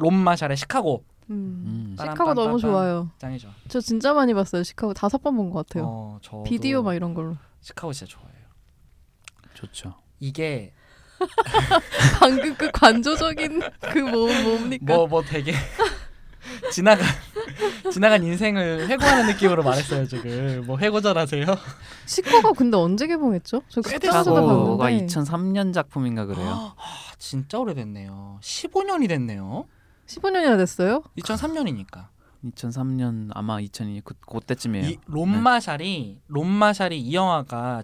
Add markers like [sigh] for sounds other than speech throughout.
롬 마샬의 시카고 음. 음. 시카고 너무. 좋아요. 짱이죠. 저 진짜 많이 봤어요. 시카고 다섯 번 본 것 같아요. 어, 비디오 막 이런 걸로. 시카고 진짜 좋아해요. 좋죠. 이게 [laughs] 방금 그 관조적인 그뭐 뭡니까? 뭐뭐 되게 [laughs] 지나간 지나간 인생을 회고하는 느낌으로 말했어요 지금. 뭐 회고전하세요? 시카고 근데 언제 개봉했죠? 저 시카고가 봤는데 2003년 작품인가 그래요. 아, [gasps] 진짜 오래됐네요. 15년이 됐네요. 15년이나 됐어요? 2003년이니까. 2003년 아마 2002 그, 그때쯤이에요. 이 롭 마샬이 롭 마샬이 이 영화가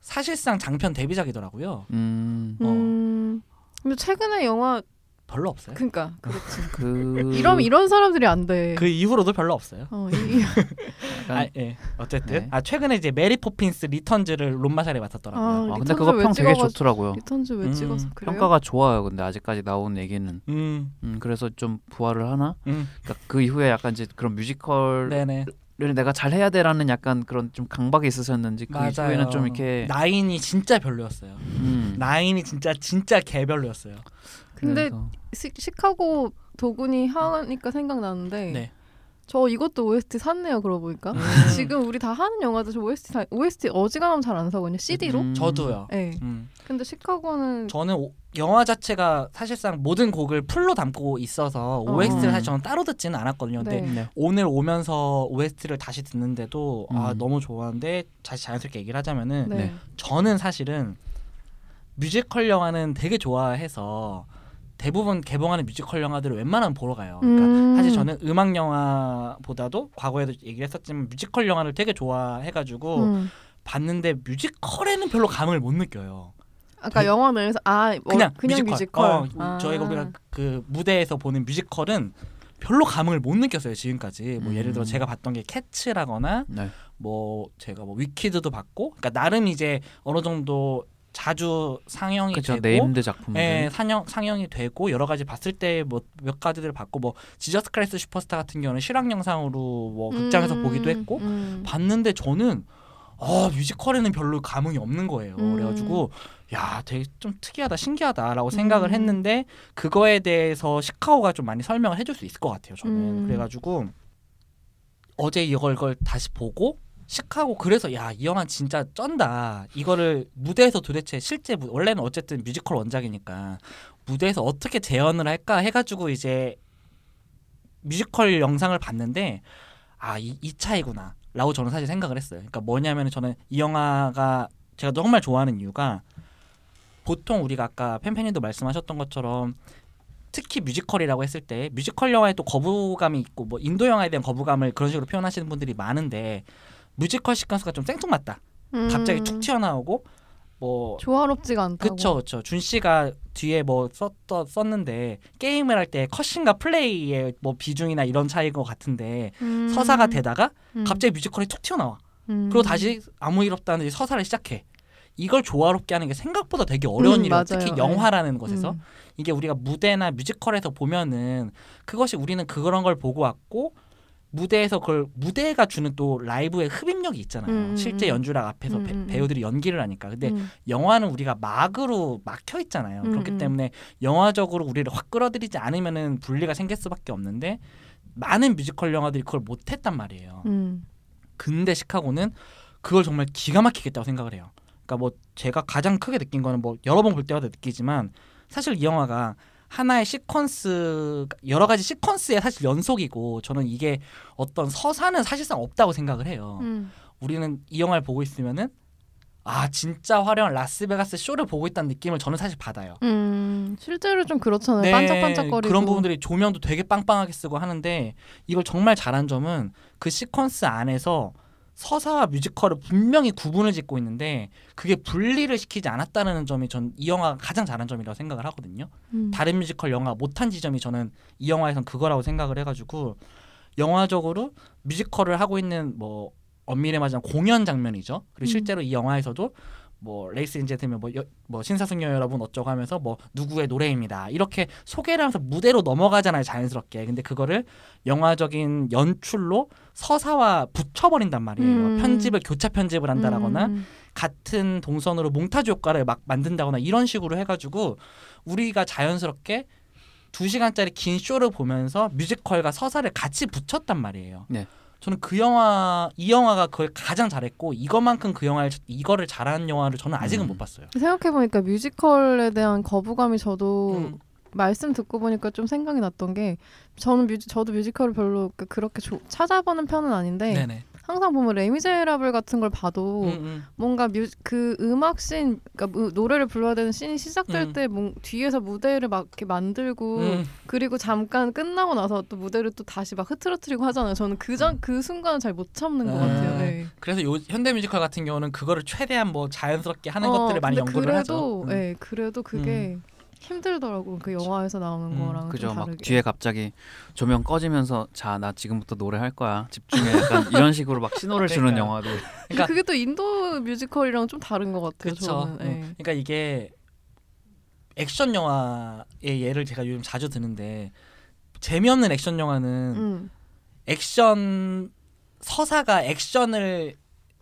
사실상 장편 데뷔작이더라고요. 음. 어. 음. 근데 최근에 영화 별로 없어요. 그러니까 그렇지. [laughs] 그 이런 이런 사람들이 안 돼. 그 이후로도 별로 없어요. 어, 이, 아, 예. 어쨌든 네. 아 최근에 이제 메리 포핀스 리턴즈를 롭 마샬이 맡았더라고요. 아, 아, 근데 그거 왜평 되게 좋더라고요. 리턴즈 왜 음, 찍어서 그래요? 평가가 좋아요. 근데 아직까지 나온 얘기는 음, 음, 그래서 좀 부활을 하나? 음, 그러니까 그 이후에 약간 이제 그런 뮤지컬을 네 네. 내가 잘 해야 돼라는 약간 그런 좀 강박이 있으셨는지 그 맞아요. 이후에는 좀 이렇게 나인이 진짜 별로였어요. 음, 나인이 진짜 진짜 개별로였어요. 근데 그래서 시, 시카고 도군이 하니까 생각나는데 네. 저 이것도 OST 샀네요. 그러고 보니까 음. [laughs] 지금 우리 다 하는 영화들 저 OST 다, OST 어지간하면 잘 안 사거든요. CD로. 음, 저도요. 네. 음. 근데 시카고는 저는 오- 영화 자체가 사실상 모든 곡을 풀로 담고 있어서 OST를 음. 사실 저는 따로 듣지는 않았거든요. 근데 네. 네. 오늘 오면서 OST를 다시 듣는데도 아 음. 너무 좋아하는데 다시 자연스럽게 얘기를 하자면은 네. 네. 저는 사실은 뮤지컬 영화는 되게 좋아해서 대부분 개봉하는 뮤지컬 영화들을 웬만하면 보러 가요. 그러니까 음. 사실 저는 음악 영화보다도 과거에도 얘기를 했었지만 뮤지컬 영화를 되게 좋아해가지고 음. 봤는데 뮤지컬에는 별로 감흥을 못 느껴요. 아까 되- 영화 면에서 아 뭐, 그냥, 그냥 뮤지컬. 어, 아. 저희가 우리가 그 무대에서 보는 뮤지컬은 별로 감흥을 못 느꼈어요 지금까지. 뭐 음. 예를 들어 제가 봤던 게 캐츠라거나 네. 뭐 제가 뭐 위키드도 봤고, 그러니까 나름 이제 어느 정도 자주 상영이 그렇죠. 되고 named 작품들. 예, 상영 상영이 되고 여러 가지 봤을 때 뭐 몇 가지들 봤고 뭐 지저스 크라이스 슈퍼스타 같은 경우는 실황 영상으로 뭐 극장에서 음, 보기도 했고 음. 봤는데 저는 아 뮤지컬에는 별로 감흥이 없는 거예요. 음. 그래가지고 야 되게 좀 특이하다 신기하다라고 생각을 음. 했는데 그거에 대해서 시카고가 좀 많이 설명을 해줄 수 있을 것 같아요. 저는 음. 그래가지고 어제 이걸 걸 다시 보고 시카고 그래서 야 이 영화 진짜 쩐다 이거를 무대에서 도대체 실제 무- 원래는 어쨌든 뮤지컬 원작이니까 무대에서 어떻게 재현을 할까 해가지고 이제 뮤지컬 영상을 봤는데 아 이 이 차이구나 라고 저는 사실 생각을 했어요 그러니까 뭐냐면 저는 이 영화가 제가 정말 좋아하는 이유가 보통 우리가 아까 팬팬님도 말씀하셨던 것처럼 특히 뮤지컬이라고 했을 때 뮤지컬 영화에 또 거부감이 있고 뭐 인도 영화에 대한 거부감을 그런 식으로 표현하시는 분들이 많은데 뮤지컬 시퀀스가 좀 생뚱맞다. 갑자기 음. 툭 튀어나오고 뭐 조화롭지가 않다고. 그쵸 그쵸 준 씨가 뒤에 뭐 썼, 썼는데 게임을 할 때 cutscene과 플레이의 뭐 비중이나 이런 차이인 것 같은데 음. 서사가 되다가 음. 갑자기 뮤지컬이 툭 튀어나와 음. 그리고 다시 아무 일 없다는 듯이 서사를 시작해 이걸 조화롭게 하는 게 생각보다 되게 어려운 음, 일이에요 맞아요. 특히 네. 영화라는 것에서 음. 이게 우리가 무대나 뮤지컬에서 보면은 그것이 우리는 그런 걸 보고 왔고 무대에서 그걸 무대가 주는 또 라이브의 흡입력이 있잖아요. 음, 음, 실제 음. 연주랑 앞에서 음, 배, 음, 음. 배 우들이 연기를 하니까. 근데 음. 영화는 우리가 막으로 막혀 있잖아요. 음, 그렇기 음. 때문에 영화적으로 우리를 확 끌어들이지 않으면은 분리가 생길 수밖에 없는데 많은 뮤지컬 영화들이 그걸 못 했단 말이에요. 음. 근데 시카고는 그걸 정말 기가 막히게 했다고 생각을 해요. 그러니까 뭐 제가 가장 크게 느낀 거는 뭐 여러 번 볼 때마다 느끼지만 사실 이 영화가 하나의 시퀀스 여러 가지 시퀀스의 사실 연속이고 저는 이게 어떤 서사는 사실상 없다고 생각을 해요. 음. 우리는 이 영화를 보고 있으면은 아 진짜 화려한 라스베가스 쇼를 보고 있다는 느낌을 저는 사실 받아요. 음. 실제로 좀 그렇잖아요. 네, 반짝반짝거리고. 그런 부분들이 조명도 되게 빵빵하게 쓰고 하는데 이걸 정말 잘한 점은 그 시퀀스 안에서 서사와 뮤지컬을 분명히 구분을 짓고 있는데 그게 분리를 시키지 않았다는 점이 전 이 영화가 가장 잘한 점이라고 생각을 하거든요. 음. 다른 뮤지컬 영화 못한 지점이 저는 이 영화에선 그거라고 생각을 해가지고 영화적으로 뮤지컬을 하고 있는 뭐 엄밀히 말하자면 공연 장면이죠. 그리고 음. 실제로 이 영화에서도 뭐 ladies and gentlemen 뭐, 여- 뭐 신사숙녀 여러분 어쩌고 하면서 뭐 누구의 노래입니다. 이렇게 소개를 하면서 무대로 넘어가잖아요 자연스럽게. 근데 그거를 영화적인 연출로 서사와 붙여버린단 말이에요. 음. 편집을 교차 편집을 한다라거나 음. 같은 동선으로 몽타주 효과를 막 만든다거나 이런 식으로 해가지고 우리가 자연스럽게 두 시간짜리 긴 쇼를 보면서 뮤지컬과 서사를 같이 붙였단 말이에요. 네. 저는 그 영화 이 영화가 그걸 가장 잘했고 이것만큼 그 영화를 이거를 잘하는 영화를 저는 아직은 음. 못 봤어요. 생각해 보니까 뮤지컬에 대한 거부감이 저도 음. 말씀 듣고 보니까 좀 생각이 났던 게 저는 뮤지, 저도 뮤지컬을 별로 그- 그렇게 조, 찾아보는 편은 아닌데 네네. 항상 보면 레미제라블 같은 걸 봐도 음, 음. 뭔가 뮤, 그 음악 씬, 그러니까 무- 노래를 불러야 되는 씬이 시작될 음. 때 뭐, 뒤에서 무대를 막 이렇게 만들고 음. 그리고 잠깐 끝나고 나서 또 무대를 또 다시 막 흐트러뜨리고 하잖아요. 저는 그전 그 순간을 잘 못 참는 것 음. 같아요. 네. 그래서 요 현대 뮤지컬 같은 경우는 그거를 최대한 뭐 자연스럽게 하는 어, 것들을 많이 연구를 그래도, 하죠. 음. 네, 그래도 그게 힘들더라고. 그 영화에서 나오는 음, 거랑 그죠. 좀 막. 뒤에 갑자기 조명 꺼지면서 자 나 지금부터 노래할 거야 집중해 약간 이런 식으로 막 신호를 [laughs] 주는. 영화도 그러니까- 그게 또 인도 뮤지컬이랑 좀 다른 것 같아요. 그렇죠. 저는. 네. 그러니까 이게 액션 영화의 예를 제가 요즘 자주 드는데 재미없는 액션 영화는 음. 액션 서사가 액션을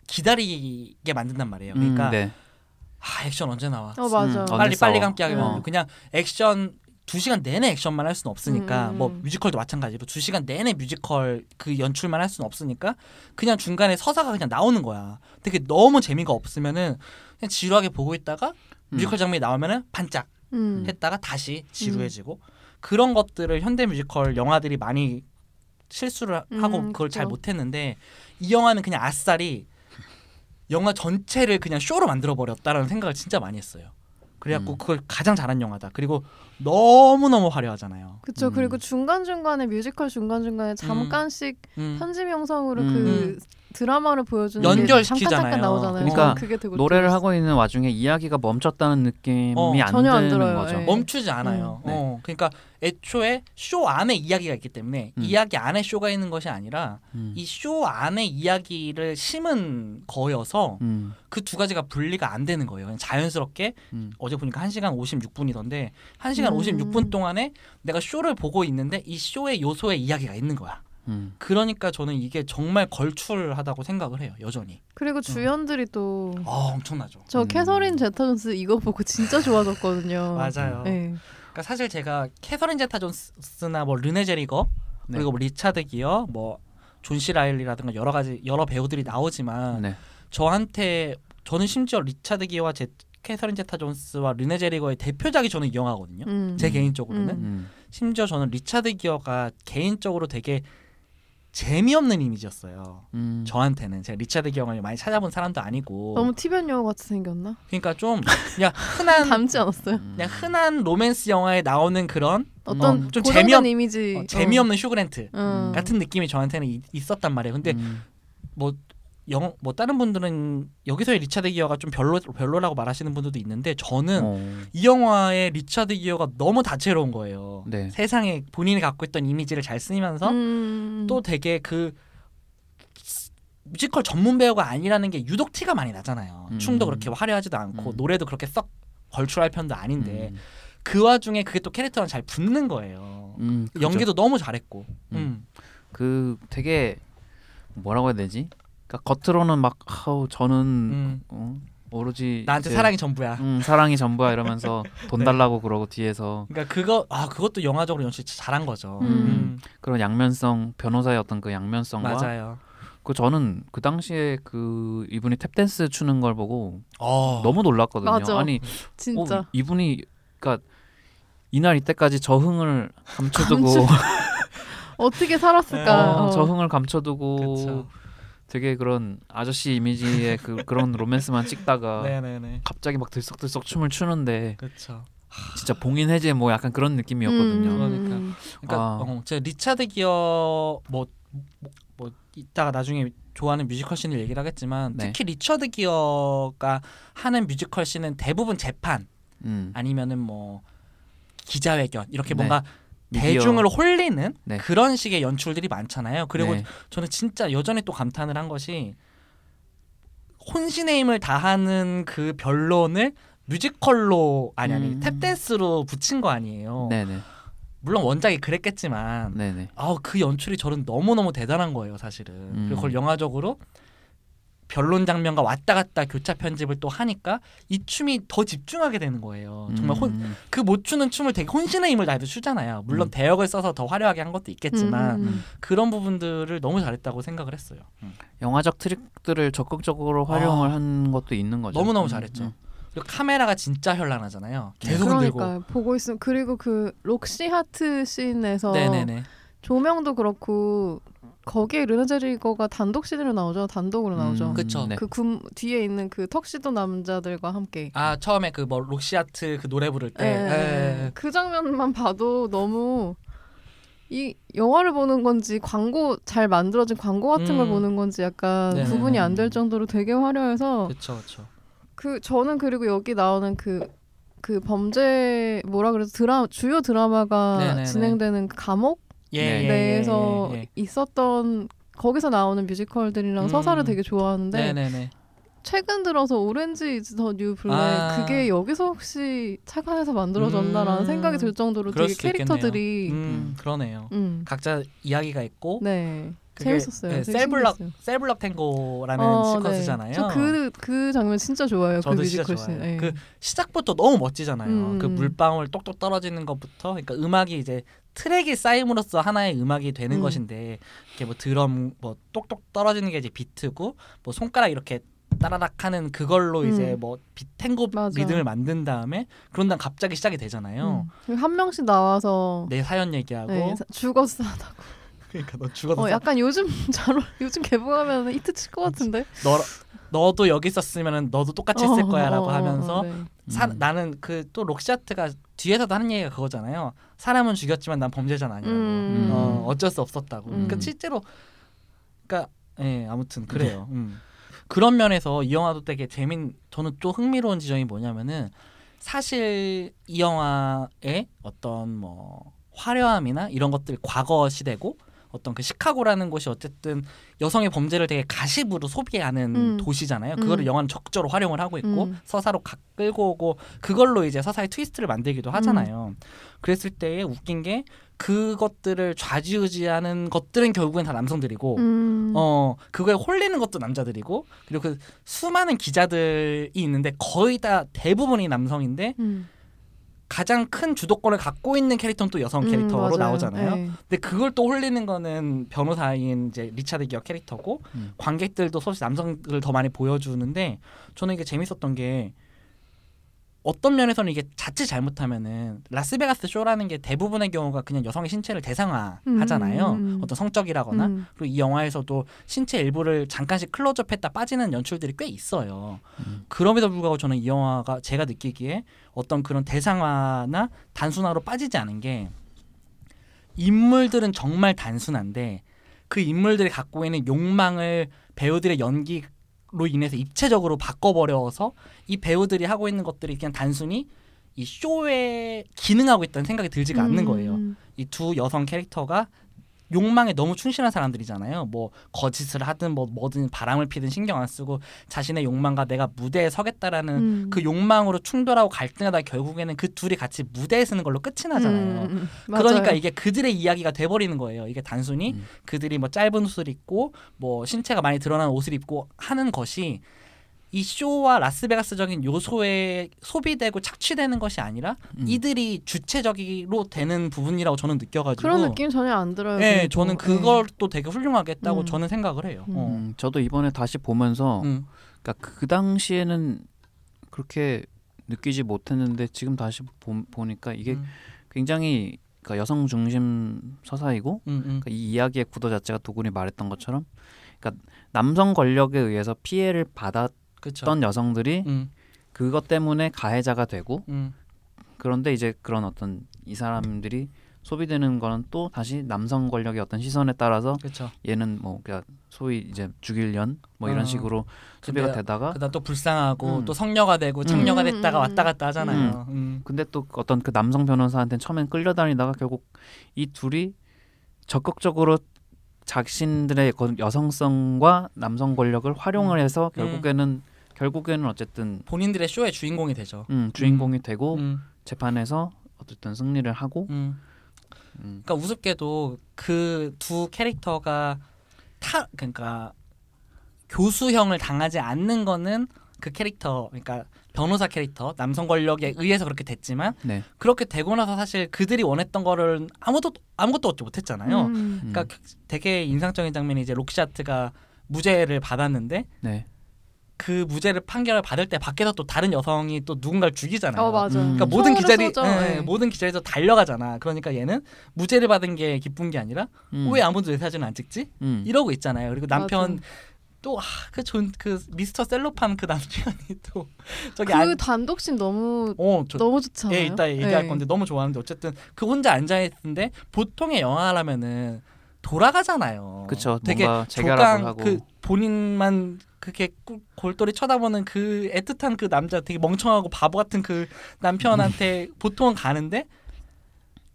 기다리게 만든단 말이에요. 그러니까 음, 네. 아 액션 언제 나와? 어 맞아. 음, 빨리? 빨리 감기 하게 어. 만들고 그냥 액션 두 시간 내내 액션만 할 수는 없으니까 음. 뭐 뮤지컬도 마찬가지로 두 시간 내내 뮤지컬 그 연출만 할 수는 없으니까 그냥 중간에 서사가 그냥 나오는 거야. 되게 너무 재미가 없으면은 그냥 지루하게 보고 있다가 뮤지컬 장면이 나오면은 반짝 음. 했다가 다시 지루해지고 그런 것들을 현대 뮤지컬 영화들이 많이 실수를 하고 음, 그걸 잘. 못했는데 이 영화는 그냥 아싸리 영화 전체를 그냥 쇼로 만들어 버렸다라는 생각을 진짜 많이 했어요. 그래갖고 음. 그걸 가장 잘한 영화다. 그리고 너무 너무 화려하잖아요. 그쵸. 음. 그리고 중간 중간에 뮤지컬 중간 중간에 잠깐씩 음. 편집 영상으로 음. 그 드라마를 보여주는 게 연결시키잖아요. 잠깐 잠깐 나오잖아요. 그러니까 되게 노래를. 하고 있는 와중에 이야기가 멈췄다는 느낌이 어, 안 전혀 안 드는 들어요. 거죠. 예. 멈추지 않아요. 음. 네. 어, 그러니까 애초에 쇼 안에 이야기가 있기 때문에 음. 이야기 안에 쇼가 있는 것이 아니라 음. 이쇼 안에 이야기를 심은 거여서 음. 그두 가지가 분리가 안 되는 거예요. 그냥 자연스럽게 음. 어제 보니까 1시간 56분이던데 1시간 음. 56분 동안에 내가 쇼를 보고 있는데 이 쇼의 요소에 이야기가 있는 거야. 음. 그러니까 저는 이게 정말 걸출하다고 생각을 해요. 여전히. 그리고 주연들이 또저 아, 엄청나죠. 음. 캐서린 제타 존스 이거 보고 진짜 좋아졌거든요. [laughs] 맞아요. 네. 그러니까 사실 제가 캐서린 제타 존스나 뭐 르네 젤위거 네. 그리고 뭐 리차드 기어 뭐 존 C. 라일리라든가 여러 가지 여러 배우들이 나오지만 네. 저한테 저는 심지어 리차드 기어와 제 캐서린 제타 존스와 르네 젤위거의 대표작이 저는 이 영화거든요. 음. 제 개인적으로는 음. 음. 심지어 저는 리차드 기어가 개인적으로 되게 재미없는 이미지였어요. 음. 저한테는 제가 리차드 기어를 많이 찾아본 사람도 아니고 너무 티벳 여우 같이 생겼나? 그러니까 좀 그냥 흔한 [laughs] 닮지 않았어요? 음. 그냥 흔한 로맨스 영화에 나오는 그런 어떤 어, 좀 재미없- 이미지 어, 재미없는 휴 그랜트 음. 같은 느낌이 저한테는 이- 있었단 말이에요. 근데 음. 뭐 영, 뭐 다른 분들은 여기서의 리차드 기어가 좀 별로 별로라고 말하시는 분들도 있는데 저는 어. 이 영화의 리차드 기어가 너무 다채로운 거예요. 네. 세상에 본인이 갖고 있던 이미지를 잘 쓰면서 음. 또 되게 그 뮤지컬 전문 배우가 아니라는 게 유독 티가 많이 나잖아요. 음. 춤도 그렇게 화려하지도 않고 음. 노래도 그렇게 썩 걸출할 편도 아닌데 음. 그 와중에 그게 또 캐릭터랑 잘 붙는 거예요. 음. 연기도 너무 잘했고. 음. 음. 그 되게 뭐라고 해야 되지? 그러니까 겉으로는 막 아우 저는 음. 어, 오로지 나한테 이제, 사랑이 전부야. 음, 사랑이 전부야 이러면서 [laughs] 돈 네. 달라고 그러고 뒤에서 그러니까 그거 아 그것도 영화적으로 연출 진짜 잘한 거죠. 음. 음. 그런 양면성 변호사의 어떤 그 양면성과 맞아요. 그 저는 그 당시에 그 이분이 탭댄스 추는 걸 보고 어. 너무 놀랐거든요. 맞아. 아니 진짜 어, 이분이 그러니까 이날 이때까지 저흥을 감춰두고 [laughs] 어떻게 살았을까? 어, 어. 저흥을 감춰두고 그쵸. 되게 그런 아저씨 이미지의 그 그런 로맨스만 찍다가 [laughs] 네네네. 갑자기 막 들썩들썩 춤을 추는데 그렇죠. 진짜 봉인 해제 뭐 약간 그런 느낌이었거든요. 그러니까. 음. 그러니까 아. 어, 제가 리차드 기어 뭐, 뭐, 뭐 이따가 나중에 좋아하는 뮤지컬 씬을 얘기를 하겠지만 네. 특히 리처드 기어가 하는 뮤지컬 씬은 대부분 재판 음. 아니면은 뭐 기자회견 이렇게 네. 뭔가 미디어. 대중을 홀리는 네. 그런 식의 연출들이 많잖아요. 그리고 네. 저는 진짜 여전히 또 감탄을 한 것이 혼신의 힘을 다하는 그 변론을 뮤지컬로 아니 아니 음. 탭댄스로 붙인 거 아니에요. 네네 물론 원작이 그랬겠지만 네네 아우 그 연출이 저는 너무 너무 대단한 거예요 사실은. 음. 그리고 그걸 영화적으로 변론 장면과 왔다 갔다 교차 편집을 또 하니까 이 춤이 더 집중하게 되는 거예요. 정말 혼, 음. 그못 추는 춤을 되게 혼신의 힘을 다해서 추잖아요. 물론 음. 대역을 써서 더 화려하게 한 것도 있겠지만 음, 음, 그런 부분들을 너무 잘했다고 생각을 했어요. 음. 영화적 트릭들을 적극적으로 활용을 아. 한 것도 있는 거죠. 너무 너무 음, 잘했죠. 음. 그리고 카메라가 진짜 현란하잖아요. 계속. 그러니까 보고 있으면 그리고 그 록시 하트 씬에서 네네네. 조명도 그렇고 거기에 르네 젤위거가 단독 씬으로 나오죠. 단독으로 나오죠. 음, 그쵸. 네. 그 금, 뒤에 있는 그 턱시도 남자들과 함께. 아 처음에 그 뭐 록시 하트 그 노래 부를 때. 예, 예. 그 장면만 봐도 너무 이 영화를 보는 건지 광고 잘 만들어진 광고 같은 걸 음. 보는 건지 약간 네네. 구분이 안 될 정도로 되게 화려해서 그렇죠, 그렇죠. 그 저는 그리고 여기 나오는 그그 범죄 뭐라 그래서 드라 주요 드라마가 네네네. 진행되는 그 감옥 예, 네. 예, 내에서 예, 예. 있었던 거기서 나오는 뮤지컬들이랑 음. 서사를 되게 좋아하는데 네네네. 최근 들어서 Orange Is the New Black 아. 그게 여기서 혹시 착안해서 만들어졌나라는 음. 생각이 들 정도로 되게. 캐릭터들이 음, 그러네요. 음. 각자 이야기가 있고 네. 그게, 재밌었어요. 네, Cell Block 신기했어요. Cell Block Tango라는 어, 시퀀스잖아요. 네. 저그 그 장면 진짜 좋아요. 저도 그 진짜. 씬. 네. 그 시작부터 너무 멋지잖아요. 음, 그 음. 물방울 똑똑 떨어지는 것부터 그러니까 음악이 이제 트랙이 쌓임으로써 하나의 음악이 되는 음. 것인데 이렇게 뭐 드럼 뭐 똑똑 떨어지는 게 이제 비트고 뭐 손가락 이렇게 따라락 하는 그걸로 이제 음. 뭐 비- 탱고 맞아. 리듬을 만든 다음에 그런 다음 갑자기 시작이 되잖아요. 음. 한 명씩 나와서 내 사연 얘기하고 네, 사- 죽었어 하다고. 그러니까 너 죽어서 어, 약간 요즘 [laughs] 잘 어울- 요즘 개봉하면 히트 칠 것 같은데. 너 너도 여기 있었으면은 너도 똑같이 했을 어, 거야라고 어, 어, 하면서 어, 네. 사, 음. 나는 그 또 록시아트가 뒤에서도 하는 얘기가 그거잖아요. 사람은 죽였지만 난 범죄자는 아니라고. 음. 어, 어쩔 수 없었다고. 음. 그러니까 실제로 그러니까 예, 아무튼 그래요. 음. 그런 면에서 이 영화도 되게 재민 저는 좀 흥미로운 지점이 뭐냐면은 사실 이 영화의 어떤 뭐 화려함이나 이런 것들 과거 시대고 어떤 그 시카고라는 곳이 어쨌든 여성의 범죄를 되게 가십으로 소비하는 음. 도시잖아요. 그거를 음. 영화는 적극적으로 활용을 하고 있고 음. 서사로 가, 끌고 오고 그걸로 이제 서사의 트위스트를 만들기도 하잖아요. 그랬을 때에 웃긴 게 그것들을 좌지우지하는 것들은 결국엔 다 남성들이고 음. 어 그거에 홀리는 것도 남자들이고 그리고 그 수많은 기자들이 있는데 거의 다 대부분이 남성인데 음. 가장 큰 주도권을 갖고 있는 캐릭터는 또 여성 음, 캐릭터로 맞아요. 나오잖아요. 네. 근데 그걸 또 홀리는 거는 변호사인 이제 리차드 기어 캐릭터고 음. 관객들도 사실 남성을 더 많이 보여주는데 저는 이게 재밌었던 게 어떤 면에서는 이게 자칫 잘못하면은 라스베가스 쇼라는 게 대부분의 경우가 그냥 여성의 신체를 대상화하잖아요. 음, 음. 어떤 성적이라거나 음. 그리고 이 영화에서도 신체 일부를 잠깐씩 클로즈업했다 빠지는 연출들이 꽤 있어요. 음. 그럼에도 불구하고 저는 이 영화가 제가 느끼기에 어떤 그런 대상화나 단순화로 빠지지 않은 게 인물들은 정말 단순한데 그 인물들이 갖고 있는 욕망을 배우들의 연기 로 인해서 입체적으로 바꿔버려서 이 배우들이 하고 있는 것들이 그냥 단순히 이 쇼에 기능하고 있다는 생각이 들지가 않는 거예요. 음. 이두 여성 캐릭터가 욕망에 너무 충실한 사람들이잖아요. 뭐 거짓을 하든 뭐 뭐든 바람을 피든 신경 안 쓰고 자신의 욕망과 내가 무대에 서겠다라는 음. 그 욕망으로 충돌하고 갈등하다 결국에는 그 둘이 같이 무대에 서는 걸로 끝이 나잖아요. 음, 음, 음. 그러니까. 이게 그들의 이야기가 돼버리는 거예요. 이게 단순히 음. 그들이 뭐 짧은 옷을 입고 뭐 신체가 많이 드러나는 옷을 입고 하는 것이 이 쇼와 라스베가스적인 요소에 소비되고 착취되는 것이 아니라 음. 이들이 주체적으로 되는 부분이라고 저는 느껴가지고 그런 느낌 전혀 안 들어요. 네, 그리고. 저는 그걸 또 되게 훌륭하게 했다고 음. 저는 생각을 해요. 음. 어. 음, 저도 이번에 다시 보면서 음. 그러니까 그 당시에는 그렇게 느끼지 못했는데 지금 다시 보, 보니까 이게 음. 굉장히 그러니까 여성 중심 서사이고 음, 음. 그러니까 이 이야기의 구도 자체가 도군이 말했던 것처럼 그러니까 남성 권력에 의해서 피해를 받았 던 그렇죠. 여성들이 음, 그것 때문에 가해자가 되고 음, 그런데 이제 그런 어떤 이 사람들이 소비되는 거는 또 다시 남성 권력의 어떤 시선에 따라서 그렇죠. 얘는 뭐 그러니까 소위 이제 죽일년 뭐 이런 어. 식으로 소비가 되다가 그다음 또 불쌍하고 음. 또 성녀가 되고 창녀가 음, 됐다가 음, 왔다 갔다 하잖아요. 음. 근데 또 어떤 그 남성 변호사한테는 처음엔 끌려다니다가 결국 이 둘이 적극적으로 자신들의 그 여성성과 남성 권력을 활용을 해서 결국에는 결국에는 어쨌든 본인들의 쇼의 주인공이 되죠. 음, 주인공이 되고 음, 재판에서 어쨌든 승리를 하고 음. 음, 그러니까 우습게도 그 두 캐릭터가 타 그러니까 교수형을 당하지 않는 거는 그 캐릭터 그러니까 변호사 캐릭터 남성 권력에 의해서 그렇게 됐지만 네. 그렇게 되고 나서 사실 그들이 원했던 거를 아무도 아무것도 얻지 못했잖아요. 음. 음. 그러니까 되게 인상적인 장면이 이제 록시아트가 무죄를 받았는데 네. 그 무죄를 판결을 받을 때 밖에서 또 다른 여성이 또 누군가를 죽이잖아요. 어 맞아. 음. 그러니까 모든 기자들이 네. 모든 기자에서 달려가잖아. 그러니까 얘는 무죄를 받은 게 기쁜 게 아니라 음. 왜 아무도 내 사진을 안 찍지? 음. 이러고 있잖아요. 그리고 남편 맞아. 또그존그 그 미스터 셀로판 그 남편이 또 [laughs] 저기 그 안, 단독씬 너무 어, 저, 너무 좋잖아요. 예, 이따 얘기할 네. 건데 너무 좋아하는데 어쨌든 그 혼자 앉아 있는데 보통의 영화라면은 돌아가잖아요. 그쵸. 되게 조강 하고. 그 본인만 그렇게 꿀- 골똘히 쳐다보는 그 애틋한 그 남자 되게 멍청하고 바보 같은 그 남편한테 보통은 가는데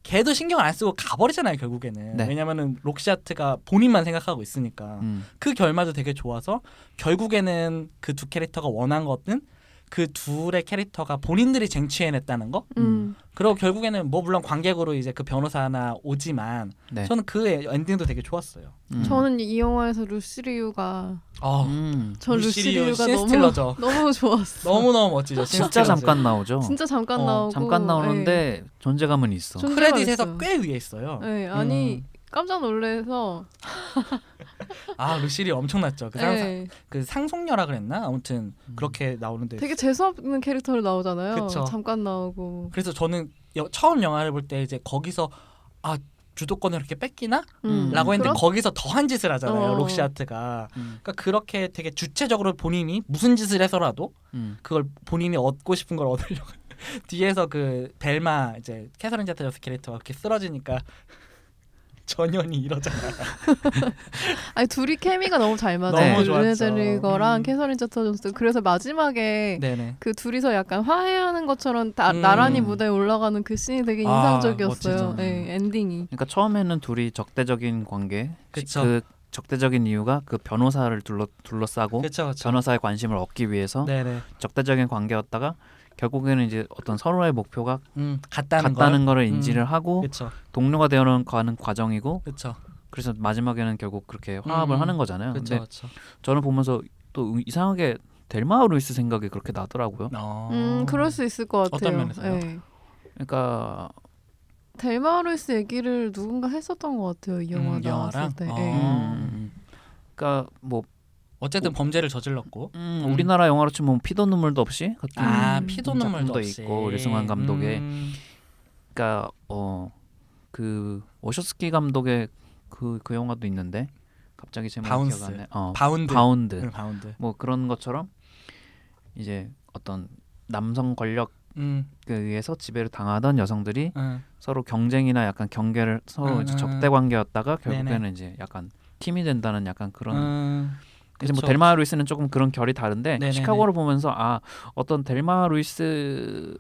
걔도 신경 안 쓰고 가버리잖아요 결국에는 네. 왜냐면은 록시아트가 본인만 생각하고 있으니까 음. 그 결말도 되게 좋아서 결국에는 그 두 캐릭터가 원한 것은 그 둘의 캐릭터가 본인들이 쟁취해냈다는 거 음. 그리고 결국에는 뭐 물론 관객으로 이제 그 변호사나 오지만 네. 저는 그 엔딩도 되게 좋았어요. 음. 저는 이 영화에서 루시 리우가 아 음. 전 루시 리우 루시 리우가 너무 신스틸러죠. [laughs] 너무 좋았어. 너무 너무 멋지죠. 진짜 잠깐 나오죠. 진짜 잠깐 어, 나오고 잠깐 나오는데 존재감은 있어. 존- 크레딧에서 있어요. 꽤 위에 있어요. 네, 아니 음. 깜짝 놀래서 아 루시 리우 엄청났죠. 그, 상, 네, 그 상속녀라 그랬나? 아무튼 그렇게 나오는데 되게 재수 없는 캐릭터로 나오잖아요. 그쵸. 잠깐 나오고. 그래서 저는 여- 처음 영화를 볼 때 이제 거기서 아 주도권을 이렇게 뺏기나? 음. 라고 했는데 그럼- 거기서 더한 짓을 하잖아요. 어. 록시 하트가. 음. 그러니까 그렇게 되게 주체적으로 본인이 무슨 짓을 해서라도 음. 그걸 본인이 얻고 싶은 걸 얻으려고 [laughs] 뒤에서 그 벨마 이제 캐서린 제타 존스 캐릭터가 그렇게 쓰러지니까 전현이 이러잖아. [laughs] 아니 둘이 케미가 너무 잘 맞아요. 너무 그 좋았죠. 르네 젤위거랑 음. 캐서린 제타 존스. 그래서 마지막에 네네. 그 둘이서 약간 화해하는 것처럼 다, 음. 나란히 무대에 올라가는 그 씬이 되게 아, 인상적이었어요. 멋지죠. 네, 엔딩이. 그러니까 처음에는 둘이 적대적인 관계. 그쵸. 그 적대적인 이유가 그 변호사를 둘러 둘러싸고 그렇죠, 그렇죠. 변호사의 관심을 얻기 위해서 네네. 적대적인 관계였다가 결국에는 이제 어떤 서로의 목표가 음, 같다는, 같다는 걸. 거를 인지를 하고 그렇죠, 동료가 되어는 가는 과정이고 그렇죠, 그래서 마지막에는 결국 그렇게 화합을 음, 하는 거잖아요. 그렇죠, 근데 그렇죠. 저는 보면서 또 이상하게 델마 루이스 생각이 그렇게 나더라고요. 어. 음, 그럴 수 있을 것 같아요. 어떤 면에서요? 네. 그러니까 델마와 루이스 얘기를 누군가 했었던 것 같아요. 이 영화 음, 나왔을 영화랑? 때. 어. 네. 음, 그러니까 뭐 어쨌든 범죄를 저질렀고. 음, 음. 우리나라 영화로 치면 피도 눈물도 없이 같은 아 음. 피도 눈물도 없이. 있고, 류승완 감독의 음, 그러니까 어그 워쇼스키 감독의 그그 영화도 있는데 갑자기 제목이 바운스. 기억 안 나. 어, 바운드. 바운드. 응, 바운드. 뭐 그런 것처럼 이제 어떤 남성 권력에 음, 의해서 지배를 당하던 여성들이 응. 서로 경쟁이나 약간 경계를 서로 이제 음, 적대 관계였다가 네네. 결국에는 이제 약간 팀이 된다는 약간 그런 음, 이제 뭐. 델마 루이스는 조금 그런 결이 다른데 네네네. 시카고를 보면서 아 어떤 델마 루이스의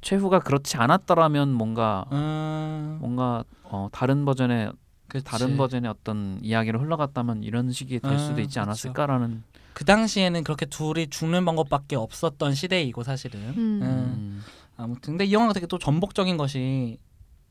최후가 그렇지 않았더라면 뭔가 음, 뭔가 어, 다른 버전의 그치. 다른 버전의 어떤 이야기로 흘러갔다면 이런 식이 될 음, 수도 있지. 않았을까라는 그 당시에는 그렇게 둘이 죽는 방법밖에 없었던 시대이고 사실은. 음. 음. 음. 아무튼 근데 이 영화가 되게 또 전복적인 것이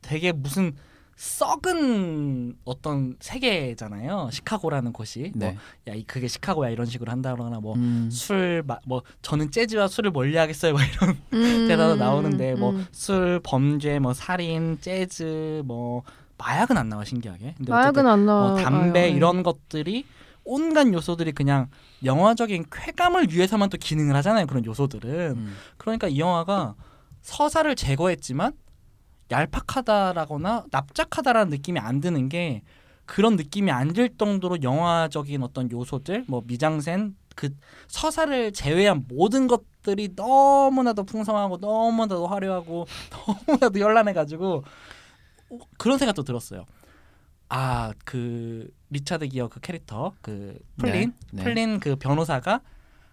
되게 무슨 썩은 어떤 세계잖아요. 시카고라는 곳이. 네. 뭐, 야, 이 그게 시카고야 이런 식으로 한다거나 뭐 음. 술, 마, 뭐 저는 재즈와 술을 멀리하겠어요. 뭐 이런 음, 음, 나오는데 음. 뭐 술, 범죄, 뭐 살인, 재즈, 뭐 마약은 안 나와 신기하게. 근데 마약은 안 어, 나와요. 담배 네. 이런 것들이 온갖 요소들이 그냥 영화적인 쾌감을 위해서만 또 기능을 하잖아요. 그런 요소들은. 음. 그러니까 이 영화가 서사를 제거했지만 얄팍하다라거나 납작하다라는 느낌이 안 드는 게 그런 느낌이 안 들 정도로 영화적인 어떤 요소들, 뭐 미장센, 그 서사를 제외한 모든 것들이 너무나도 풍성하고 너무나도 화려하고 [laughs] 너무나도 현란해가지고 그런 생각도 들었어요. 아 그 리차드 기어 그 캐릭터 그 플린 네, 네. 플린 그 변호사가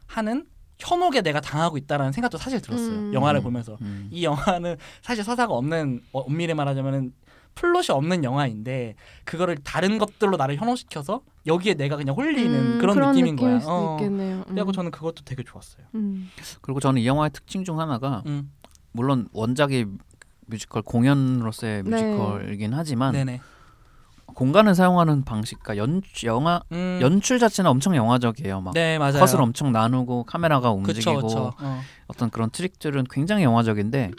하는 현혹에 내가 당하고 있다라는 생각도 사실 들었어요. 음. 영화를 음. 보면서 음. 이 영화는 사실 서사가 없는 어, 엄밀히 말하자면은 플롯이 없는 영화인데 그거를 다른 것들로 나를 현혹시켜서 여기에 내가 그냥 홀리는 음, 그런, 느낌인 거야. 느낌일 수도 어. 있겠네요. 음. 저는 그것도 되게 좋았어요. 음. 그리고 저는 이 영화의 특징 중 하나가 음. 물론 원작이 뮤지컬 공연으로서의 네. 뮤지컬이긴 하지만 네네. 공간을 사용하는 방식, 그러니까 연 영화 음, 연출 자체는 엄청 영화적이에요. 막 네 맞아요. 컷을 엄청 나누고 카메라가 그쵸 움직이고 그쵸. 어. 어떤 그런 트릭들은 굉장히 영화적인데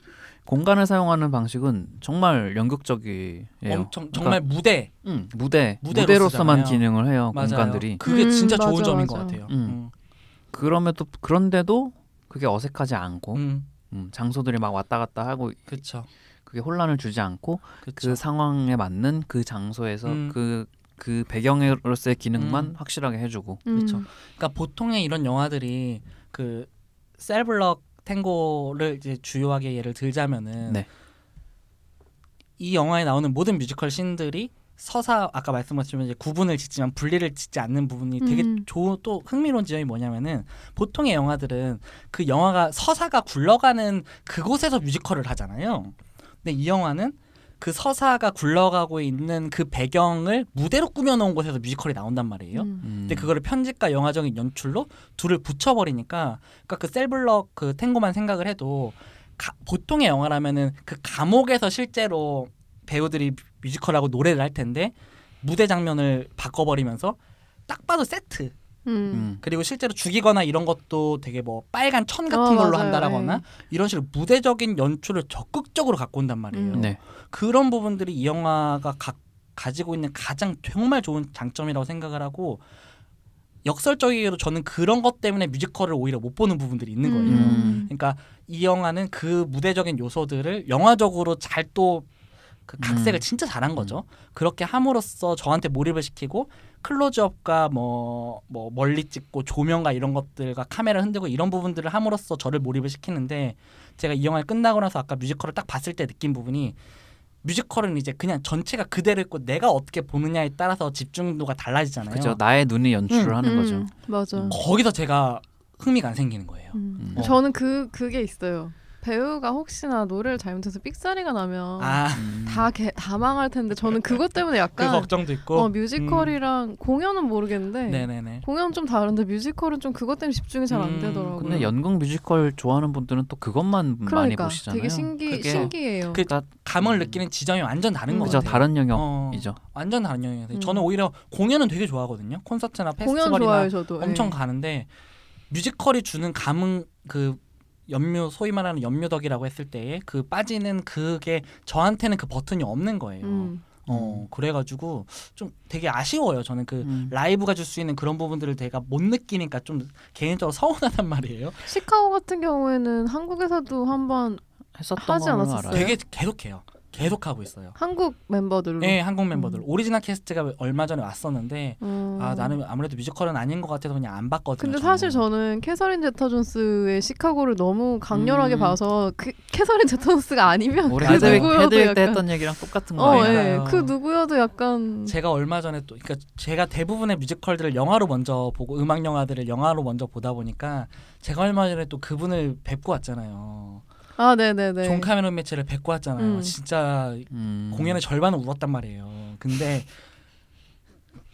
공간을 사용하는 방식은 정말 연극적이에요. 엄청 정말 무대 음, 무대 무대로 무대로서만. 기능을 해요. 맞아요. 공간들이 그게 음, 진짜 좋은 맞아, 점인 것 맞아. 같아요. 음. 그럼에도 그런데도 그게 어색하지 않고 음, 음, 장소들이 막 왔다 갔다 하고 그렇죠. 그게 혼란을 주지 않고 그렇죠. 그 상황에 맞는 그 장소에서 음. 그, 그 배경으로서의 기능만 음. 확실하게 해주고 그렇죠. 음. 그러니까 보통의 이런 영화들이 그 셀블럭 탱고를 이제 주요하게 예를 들자면은 네. 이 영화에 나오는 모든 뮤지컬 씬들이 서사 아까 말씀하셨지만 이제 구분을 짓지만 분리를 짓지 않는 부분이 되게 음. 좋은 또 흥미로운 지점이 뭐냐면은 보통의 영화들은 그 영화가 서사가 굴러가는 그곳에서 뮤지컬을 하잖아요. 근데 이 영화는 그 서사가 굴러가고 있는 그 배경을 무대로 꾸며놓은 곳에서 뮤지컬이 나온단 말이에요. 음. 음. 근데 그거를 편집과 영화적인 연출로 둘을 붙여버리니까 그러니까 그 셀블럭 그 탱고만 생각을 해도 가- 보통의 영화라면은 그 감옥에서 실제로 배우들이 뮤지컬하고 노래를 할 텐데 무대 장면을 바꿔버리면서 딱 봐도 세트 음. 음. 그리고 실제로 죽이거나 이런 것도 되게 뭐 빨간 천 같은 어, 걸로 맞아요. 한다라거나 예. 이런 식으로 무대적인 연출을 적극적으로 갖고 온단 말이에요. 음. 네. 그런 부분들이 이 영화가 가, 가지고 있는 가장 정말 좋은 장점이라고 생각을 하고 역설적이게도 저는 그런 것 때문에 뮤지컬을 오히려 못 보는 부분들이 있는 거예요. 음. 그러니까 이 영화는 그 무대적인 요소들을 영화적으로 잘또 그 각색을 음. 진짜 잘한 거죠. 그렇게 함으로써 저한테 몰입을 시키고 클로즈업과 뭐, 뭐 멀리 찍고 조명과 이런 것들과 카메라 흔들고 이런 부분들을 함으로써 저를 몰입을 시키는데 제가 이 영화를 끝나고 나서 아까 뮤지컬을 딱 봤을 때 느낀 부분이 뮤지컬은 이제 그냥 전체가 그대로 있고 내가 어떻게 보느냐에 따라서 집중도가 달라지잖아요. 그죠 나의 눈이 연출을 음. 하는 거죠. 음, 맞아. 음. 거기서 제가 흥미가 안 생기는 거예요. 음. 음. 저는 그 그게 있어요. 배우가 혹시나 노래를 잘못해서 삑사리가 나면 아, 음. 다, 개, 다 망할 텐데 저는 그것 때문에 그 약간 걱정도 있고. 어, 뮤지컬이랑 공연은 모르겠는데 음. 네네네. 공연 좀 다른데 뮤지컬은 좀 그것 때문에 집중이 잘안 음, 되더라고요. 근데 연극 뮤지컬 좋아하는 분들은 또 그것만 많이 그러니까 보시잖아요. 되게 신기 그게 신기해요. 그 그러니까 감을 느끼는 지점이 완전 다른 음. 거 그죠 같아요. 다른 어, 영역이죠. 완전 다른 영역이에요. 음. 저는 오히려 공연은 되게 좋아하거든요. 콘서트나 페스티벌이나 좋아요 저도. 엄청 예. 가는데 뮤지컬이 주는 감흥 그 연뮤 소위 말하는 연뮤덕이라고 했을 때에 그 빠지는 그게 저한테는 그 버튼이 없는 거예요. 음. 어 그래가지고 좀 되게 아쉬워요. 저는 그 음. 라이브가 줄 수 있는 그런 부분들을 제가 못 느끼니까 좀 개인적으로 서운하단 말이에요. 시카고 같은 경우에는 한국에서도 한번 했었던 하지? 알아요. 되게 계속해요. 계속 하고 있어요. 한국 멤버들로. 네, 한국 멤버들 음. 오리지널 캐스트가 얼마 전에 왔었는데 어. 아 나는 아무래도 뮤지컬은 아닌 것 같아서 그냥 안 봤거든요. 근데 저는. 사실 저는 캐서린 제타 존스의 시카고를 너무 강렬하게 음. 봐서 그 캐서린 제타 존스가 아니면 우리 그 누구여도 약간 했던 얘기랑 똑같은 어, 거예요. 예. 그러니까요. 그 누구여도 약간 제가 얼마 전에 또 그러니까 제가 대부분의 뮤지컬들을 영화로 먼저 보고 음악 영화들을 영화로 먼저 보다 보니까 제가 얼마 전에 또 그분을 뵙고 왔잖아요. 아, 네, 네, 네. 존 카메론 미첼을 뵙고 왔잖아요. 음. 진짜 음. 공연의 절반은 울었단 말이에요. 근데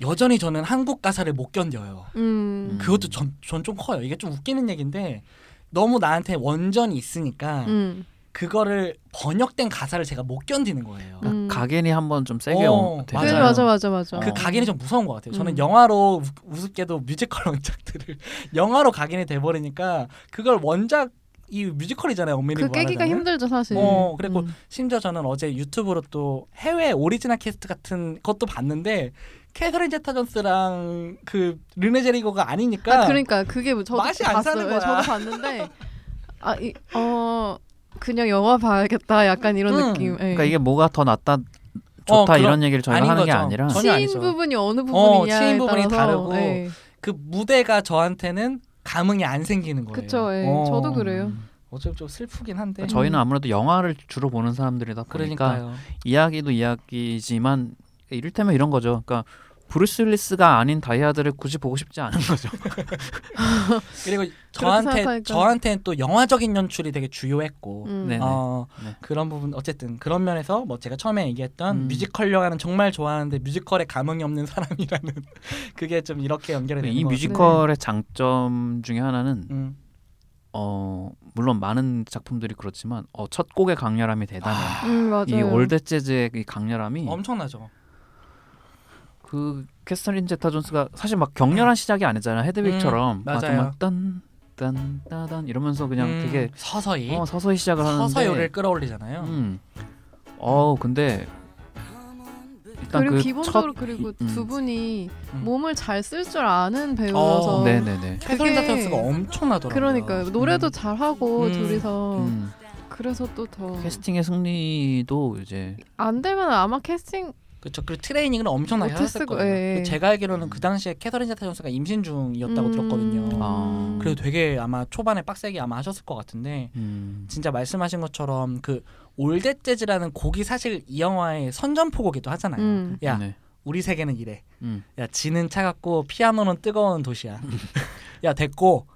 여전히 저는 한국 가사를 못 견뎌요. 음. 그것도 전전좀 커요. 이게 좀 웃기는 얘기인데 너무 나한테 원전이 있으니까 음. 그거를 번역된 가사를 제가 못 견디는 거예요. 그러니까 음. 각인이 한번 좀 세게 어, 온- 그 맞아요. 맞아 맞아 맞아. 그 어. 각인이 좀 무서운 것 같아요. 저는 음. 영화로 우- 우습게도 뮤지컬 원작들을 [laughs] 영화로 각인이 돼버리니까 그걸 원작 이 뮤지컬이잖아요. 엄밀히 그 깨기가. 힘들죠 사실. 어, 그리고 음. 심지어 저는 어제 유튜브로 또 해외 오리지널 캐스트 같은 것도 봤는데 캐서린 제타 존스랑 그 르네 제리고가 아니니까 아, 그러니까 그게 뭐 저도 맛이 안 봤어요. 사는 예, 거야. 저도 봤는데 아, 이, 어 그냥 영화 봐야겠다 약간 이런 음. 느낌. 예. 그러니까 이게 뭐가 더 낫다 좋다 어, 그런- 이런 얘기를 저희가 하는 게 거죠. 아니라 전혀 치인 아니죠. 부분이 어느 어, 부분이냐에 치인 부분이 따라서 다르고 예. 그 무대가 저한테는 감흥이 안 생기는 거예요. 그쵸, 예. 어. 저도 그래요. 어차피 좀 슬프긴 한데. 그러니까 저희는 아무래도 영화를 주로 보는 사람들이다 보니까 그러니까요. 이야기도 이야기지만 이를테면 이런 거죠. 그러니까 브루스 윌리스가 아닌 다이하드를 굳이 보고 싶지 않은 거죠. [laughs] 그리고 저한테. 저한테는 또 영화적인 연출이 되게 주요했고 음. 네. 어, 네. 그런 부분 어쨌든 그런 면에서 뭐 제가 처음에 얘기했던 음. 뮤지컬 영화는 정말 좋아하는데 뮤지컬에 감흥이 없는 사람이라는 [laughs] 그게 좀 이렇게 연결이 되는 이것 뮤지컬의 장점 중에 하나는. 음. 어 물론 많은 작품들이 그렇지만 어, 첫 곡의 강렬함이 대단해요. 음, 맞아요. 이 All That Jazz의 이 강렬함이 엄청나죠. 그 캐서린 제타 존스가 사실 막 격렬한 시작이 아니잖아요. 헤드윅처럼 음, 막 맞아요. 막 딴, 딴, 따단 이러면서 그냥 음, 되게 서서히 어, 서서히 시작을 하는데 서서히를 끌어올리잖아요. 음. 어 근데 일단 그리고 그 기본적으로 첫- 그리고 음. 두 분이 음. 몸을 잘 쓸 줄 아는 배우라서 어, 네네네. 캐서린 제타 존스가 엄청나더라고요. 그러니까요 노래도 음. 잘 하고 음. 둘이서 음. 그래서 또더안 캐스팅의 승리도 이제 되면 아마 캐스팅 그렇죠. 그리고 트레이닝을 엄청나게 하셨을 거- 거예요. 예, 예. 제가 알기로는 그 당시에 캐서린 제타 존스가 임신 중이었다고 음. 들었거든요. 아. 그래도 되게 아마 초반에 빡세게 아마 하셨을 것 같은데 음. 진짜 말씀하신 것처럼 그 올댓 재즈라는 곡이 사실 이 영화의 선전포곡이기도 하잖아요. 음. 야 네. 우리 세계는 이래. 음. 야 지는 차갑고 피아노는 뜨거운 도시야. 야 됐고.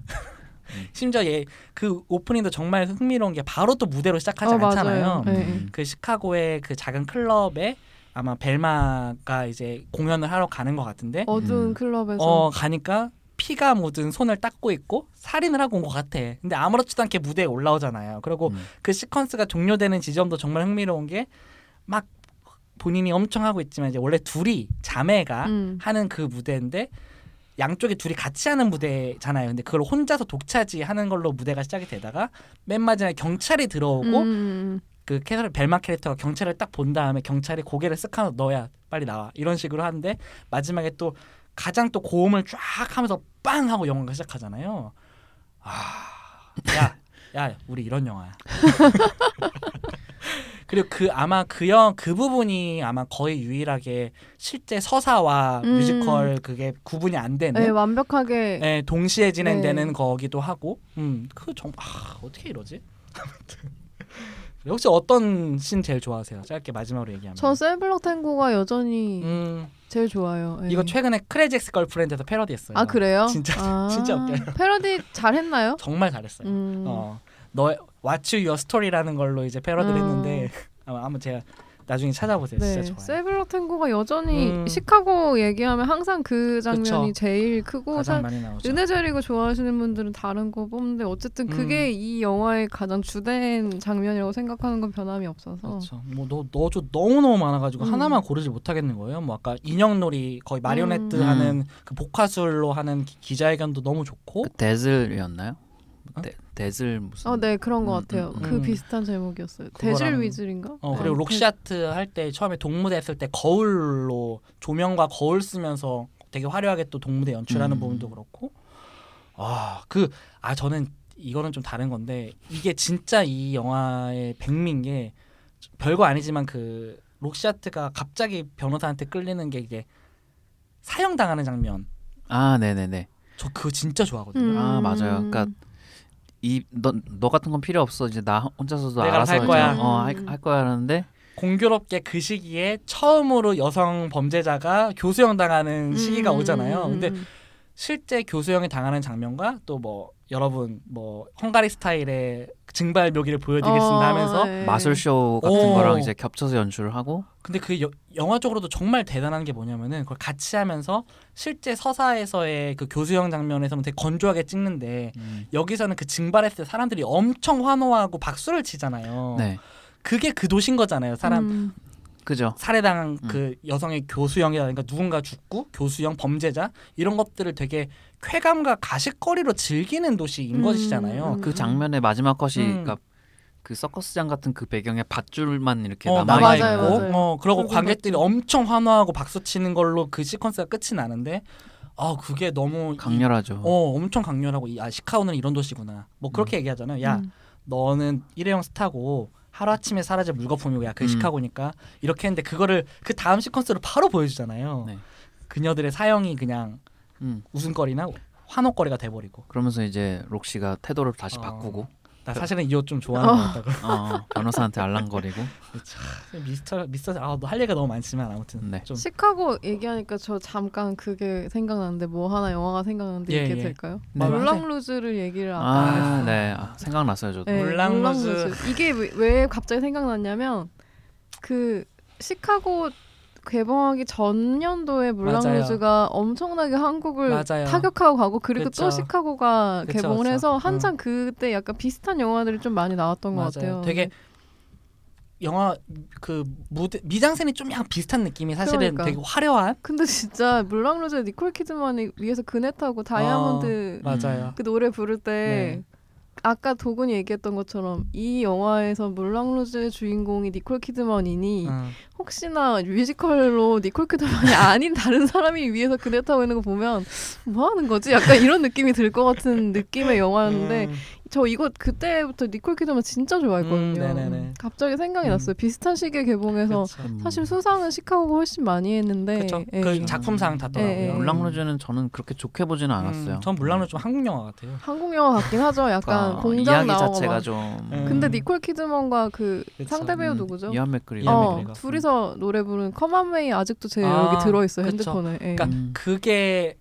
심지어 얘 그 오프닝도 정말 흥미로운 게 바로 또 무대로 시작하지 어, 않잖아요. 네. 음. 그 시카고의 그 작은 클럽에 아마 벨마가 이제 공연을 하러 가는 것 같은데 어두운 음. 클럽에서 어 가니까 피가 묻은 손을 닦고 있고 살인을 하고 온 것 같아. 근데 아무렇지도 않게 무대에 올라오잖아요. 그리고 음. 그 시퀀스가 종료되는 지점도 정말 흥미로운 게 막 본인이 엄청 하고 있지만 이제 원래 둘이 자매가 음. 하는 그 무대인데 양쪽에 둘이 같이 하는 무대잖아요. 근데 그걸 혼자서 독차지하는 걸로 무대가 시작이 되다가 맨 마지막에 경찰이 들어오고 음. 그 캐서린 벨마 캐릭터가 경찰을 딱 본 다음에 경찰이 고개를 쓱 하면 너야 빨리 나와 이런 식으로 하는데 마지막에 또 가장 또 고음을 쫙 하면서 빵 하고 영화가 시작하잖아요. 아, 야, 야, 우리 이런 영화야. [laughs] 그리고 그 아마 그영그 부분이 아마 거의 유일하게 실제 서사와 음. 뮤지컬 그게 구분이 안 되는 네, 완벽하게 네, 동시에 진행되는 네. 거기도 하고, 음, 그정 아, 어떻게 이러지? [laughs] 혹시 어떤 씬 제일 좋아하세요? 짧게 마지막으로 얘기하면. 저 Cell Block Tango가 여전히 음, 제일 좋아요. 네. 이거 최근에 Crazy Ex-Girlfriend에서 패러디했어요. 아 그래요? 진짜- 아, [laughs] 진짜 웃겨요. 패러디 잘했나요? 정말 잘했어요. 음. 어, 너 What's Your Story라는 걸로 이제 패러디를 음. 했는데 아마 제가 나중에 찾아보세요. 네, 진짜 좋아요. 셀블럭 탱고가 여전히 음. 시카고 얘기하면 항상 그 장면이 그쵸. 제일 크고 가장 사, 많이 나오죠. 은혜 자리고 좋아하시는 분들은 다른 거 뽑는데 어쨌든 그게 이 영화의 가장 주된 장면이라고 생각하는 건 변함이 없어서 그렇죠. 뭐너 너저 너무 너무 많아가지고 음. 하나만 고르지 못하겠는 거예요. 뭐 아까 인형놀이 거의 마리오네트 음. 하는 그 복화술로 하는 기, 기자회견도 너무 좋고 그 데즐이었나요? 어? 데, 데즐 무슨? 어, 네 그런 것 음, 같아요. 음, 그 음. 비슷한 제목이었어요. 대질 위즐인가? 어 네. 그리고 록샤트 할 때 처음에 동무대 했을 때 거울로 조명과 거울 쓰면서 되게 화려하게 또 동무대 연출하는 음. 부분도 그렇고 아 그 아 저는 이거는 좀 다른 건데 이게 진짜 이 영화의 백미인 게 별거 아니지만 그 록샤트가 갑자기 변호사한테 끌리는 게 이게 사형 당하는 장면 아 네네네. 저 그거 진짜 좋아하거든요. 음. 아 맞아요. 그러니까 이너 너 같은 건 필요 없어. 이제 나 혼자서도 내가 알아서 할 거야. 어, 할, 할 거야 하는데 공교롭게 그 시기에 처음으로 여성 범죄자가 교수형 당하는 시기가 음, 오잖아요. 음, 근데 음. 실제 교수형이 당하는 장면과 또 뭐 여러분 뭐 헝가리 스타일의 증발 묘기를 보여드리겠습니다 어, 하면서 네. 마술쇼 같은 오. 거랑 이제 겹쳐서 연출을 하고 근데 그 여- 영화적으로도 정말 대단한 게 뭐냐면은 그걸 같이 하면서 실제 서사에서의 그 교수형 장면에서는 되게 건조하게 찍는데 여기서는 그 증발했을 때 사람들이 엄청 환호하고 박수를 치잖아요. 네 그게 그 도신 거잖아요. 사람 음. 그죠. 살해당한 음. 그 여성의 교수형이라든가 누군가 죽고 교수형 범죄자 이런 것들을 되게 쾌감과 가식거리로 즐기는 도시인 음, 것이잖아요. 음. 그 장면의 마지막 컷이 음. 그러니까 그 서커스장 같은 그 배경에 밧줄만 이렇게 어, 남아 있고. 어 그러고 붉은 관객들이. 엄청 환호하고 박수 치는 걸로 그 시퀀스가 끝이 나는데, 아 그게 너무 이- 강렬하죠. 어 엄청 강렬하고 이- 아 시카고는 이런 도시구나. 뭐 그렇게 얘기하잖아요. 야 음. 너는 일회용 스타고 하루 아침에 사라질 물거품이고 야그 음. 시카고니까 이렇게 했는데 그거를 그 다음 시퀀스로 바로 보여주잖아요. 네. 그녀들의 사형이 그냥 음. 웃음거리나 환호거리가 돼버리고. 그러면서 이제 록시가 태도를 다시 어. 바꾸고 나 사실은 이 옷 좀 좋아하는 어. 것 같다고. 어, 변호사한테 알랑거리고 [laughs] 미스터 미스터 아할 얘기가 너무 많지만 아무튼 네. 좀 시카고 얘기하니까 저 잠깐 그게 생각나는데 뭐 하나 영화가 생각나는데 예, 얘기해도 예. 될까요? 네. 물랑 루즈를 얘기를 아까 안 했어요. 아, 네. 아, 생각났어요, 저도. 네, 물랑 물랑 루즈. 루즈. 이게 왜, 왜 갑자기 생각났냐면 그 시카고 개봉하기 전년도에 물랑 맞아요. 루즈가 엄청나게 한국을 맞아요. 타격하고 가고 그리고 그쵸. 또 시카고가 그쵸, 개봉을 그쵸. 해서 음. 한창 그때 약간 비슷한 영화들이 좀 많이 나왔던 것 맞아요. 같아요. 되게 영화 그 무대 미장센이 좀 약간 비슷한 느낌이 사실은 그러니까. 되게 화려한 근데 진짜 물랑루즈의 니콜 키드만이 위에서 그네 타고 다이아몬드 맞아요. 그 노래 부를 때 네. 아까 도군이 얘기했던 것처럼 이 영화에서 물랑루즈의 주인공이 니콜 키드만이니 음. 혹시나 뮤지컬로 니콜 키드만이 [laughs] 아닌 다른 사람이 위에서 그네 타고 있는 거 보면 뭐 하는 거지? 약간 이런 느낌이 들 것 같은 느낌의 영화였는데 음. 저 이거 그때부터 니콜 키드만 진짜 좋아했거든요. 음, 네네네. 갑자기 생각이 음. 났어요. 비슷한 시기에 개봉해서 그쵸. 음. 사실 수상은 시카고가 훨씬 많이 했는데 그쵸. 예. 그 작품상 탔더라고요. 예, 예. 물랑루즈는 저는 그렇게 좋게 보지는 않았어요. 음, 전 물랑루즈 좀 한국 영화 같아요. 한국 영화 같긴 하죠. 약간 그러니까 공장 이야기 나오고 자체가 막. 좀 음. 근데 니콜 키드먼과 그 그쵸. 상대 배우 음, 누구죠? 이완 맥그리거. 이완 어. 둘이서 노래 부른 Come What May 아직도 제 아, 여기 들어 있어요 그쵸. 핸드폰에. 예. 그러니까 음. 그게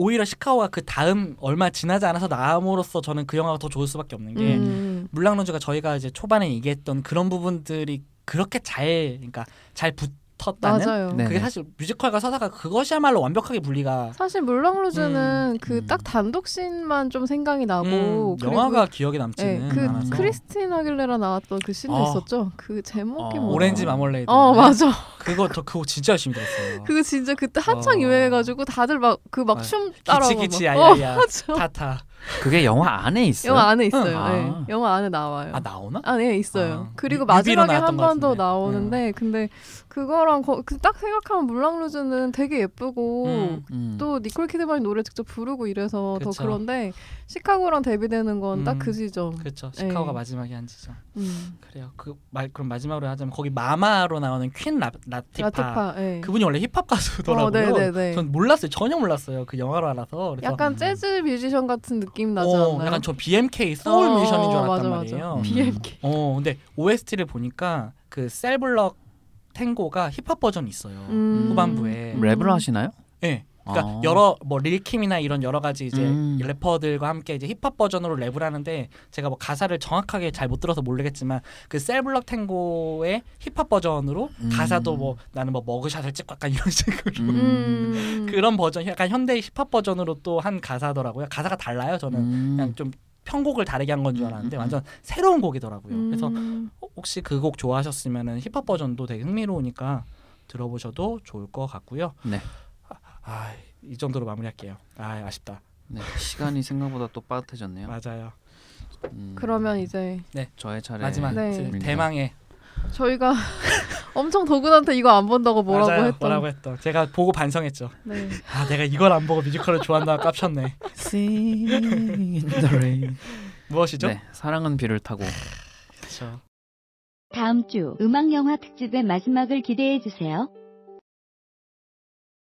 오히려 시카고가 그 다음 얼마 지나지 않아서 나옴으로써 저는 그 영화가 더 좋을 수밖에 없는 게 음. 물랑루즈가 저희가 이제 초반에 얘기했던 그런 부분들이 그렇게 잘 그러니까 잘 붙 었다는 맞아요. 네. 그게 사실 뮤지컬과 서사가 그것이야말로 완벽하게 분리가 사실 물랑루즈는 음, 그 음. 딱 단독 씬만 좀 생각이 나고 음, 영화가 기억에 예, 남지는 그 않아서 크리스틴 아길레라 나왔던 그 씬도 어. 있었죠. 그 제목이 어, 뭐? 오렌지 마멀레이드 어 맞아. 그거 저 그거 진짜 열심히 들었어요. [laughs] 그거 진짜 그때 한창 어. 유행해가지고 다들 막 그막 아, 춤 따라하고 기치기치 막. 야야야 어. 타타 그게 영화 안에 있어요. 영화 안에 있어요. 응. 예. 아. 영화 안에 나와요. 아 나오나? 아, 네, 있어요. 아, 그리고 뮤- 마지막에 한 번 더. 나오는데, 근데 그거랑 거, 그딱 생각하면 물랑루즈는 되게 예쁘고, 음. 음. 또 니콜 키드만이 노래 직접 부르고 이래서 그쵸. 더 그런데, 시카고랑 대비되는 건딱 음. 그 지점. 그렇죠. 시카고가 예. 마지막에 한 지점. 음. 그래요. 그말 그럼 마지막으로 하자면 거기 마마로 나오는 퀸 라, 라티파. 라티파, 예. 그분이 원래 힙합 가수더라고요. 어, 네네네. 전 몰랐어요. 전혀 몰랐어요. 그 영화로 알아서. 약간 재즈 뮤지션 같은 느낌 나지 어, 않나요? 약간 저 BMK 소울 어, 뮤지션인 줄 어, 알았단 맞아, 말이에요. 맞아. BMK. 어, 근데 OST를 보니까 그 Cell Block Tango가 힙합 버전이 있어요. 음. 후반부에. 음. 랩을 하시나요? 예. 그러니까 아. 여러 뭐 릴킴이나 이런 여러 가지 이제 음. 래퍼들과 함께 이제 힙합 버전으로 랩을 하는데 제가 뭐 가사를 정확하게 잘 못 들어서 모르겠지만 그 Cell Block Tango의 힙합 버전으로 음. 가사도 뭐 나는 뭐 머그샷을 찍고 약간 이런 [laughs] 식으로 음. 음. 그런 버전 약간 현대 힙합 버전으로 또 한 가사더라고요. 가사가 달라요. 저는 음. 그냥 좀 편곡을 다르게 한 건줄 음, 알았는데 음, 완전 새로운 곡이더라고요. 그래서 음. 어, 혹시 그 곡 좋아하셨으면은 힙합 버전도 되게 흥미로우니까 들어보셔도 좋을 것 같고요. 네. 아, 이 정도로 마무리할게요. 아, 아쉽다. 네, 시간이 생각보다 또 빠듯해졌네요. 맞아요. 음, 그러면 이제 저의 차례. 마지막 네. 그 대망의 저희가 [laughs] 엄청 도군한테 이거 안 본다고 뭐라고 맞아요. 했던. 뭐라고 했던. 제가 보고 반성했죠. 네. 아, 내가 이걸 안 보고 뮤지컬을 좋아한다 깝쳤네. Sing in the rain. 무엇이죠? 네, 사랑은 비를 타고. 그렇죠. 다음 주 음악 영화 특집의 마지막을 기대해 주세요.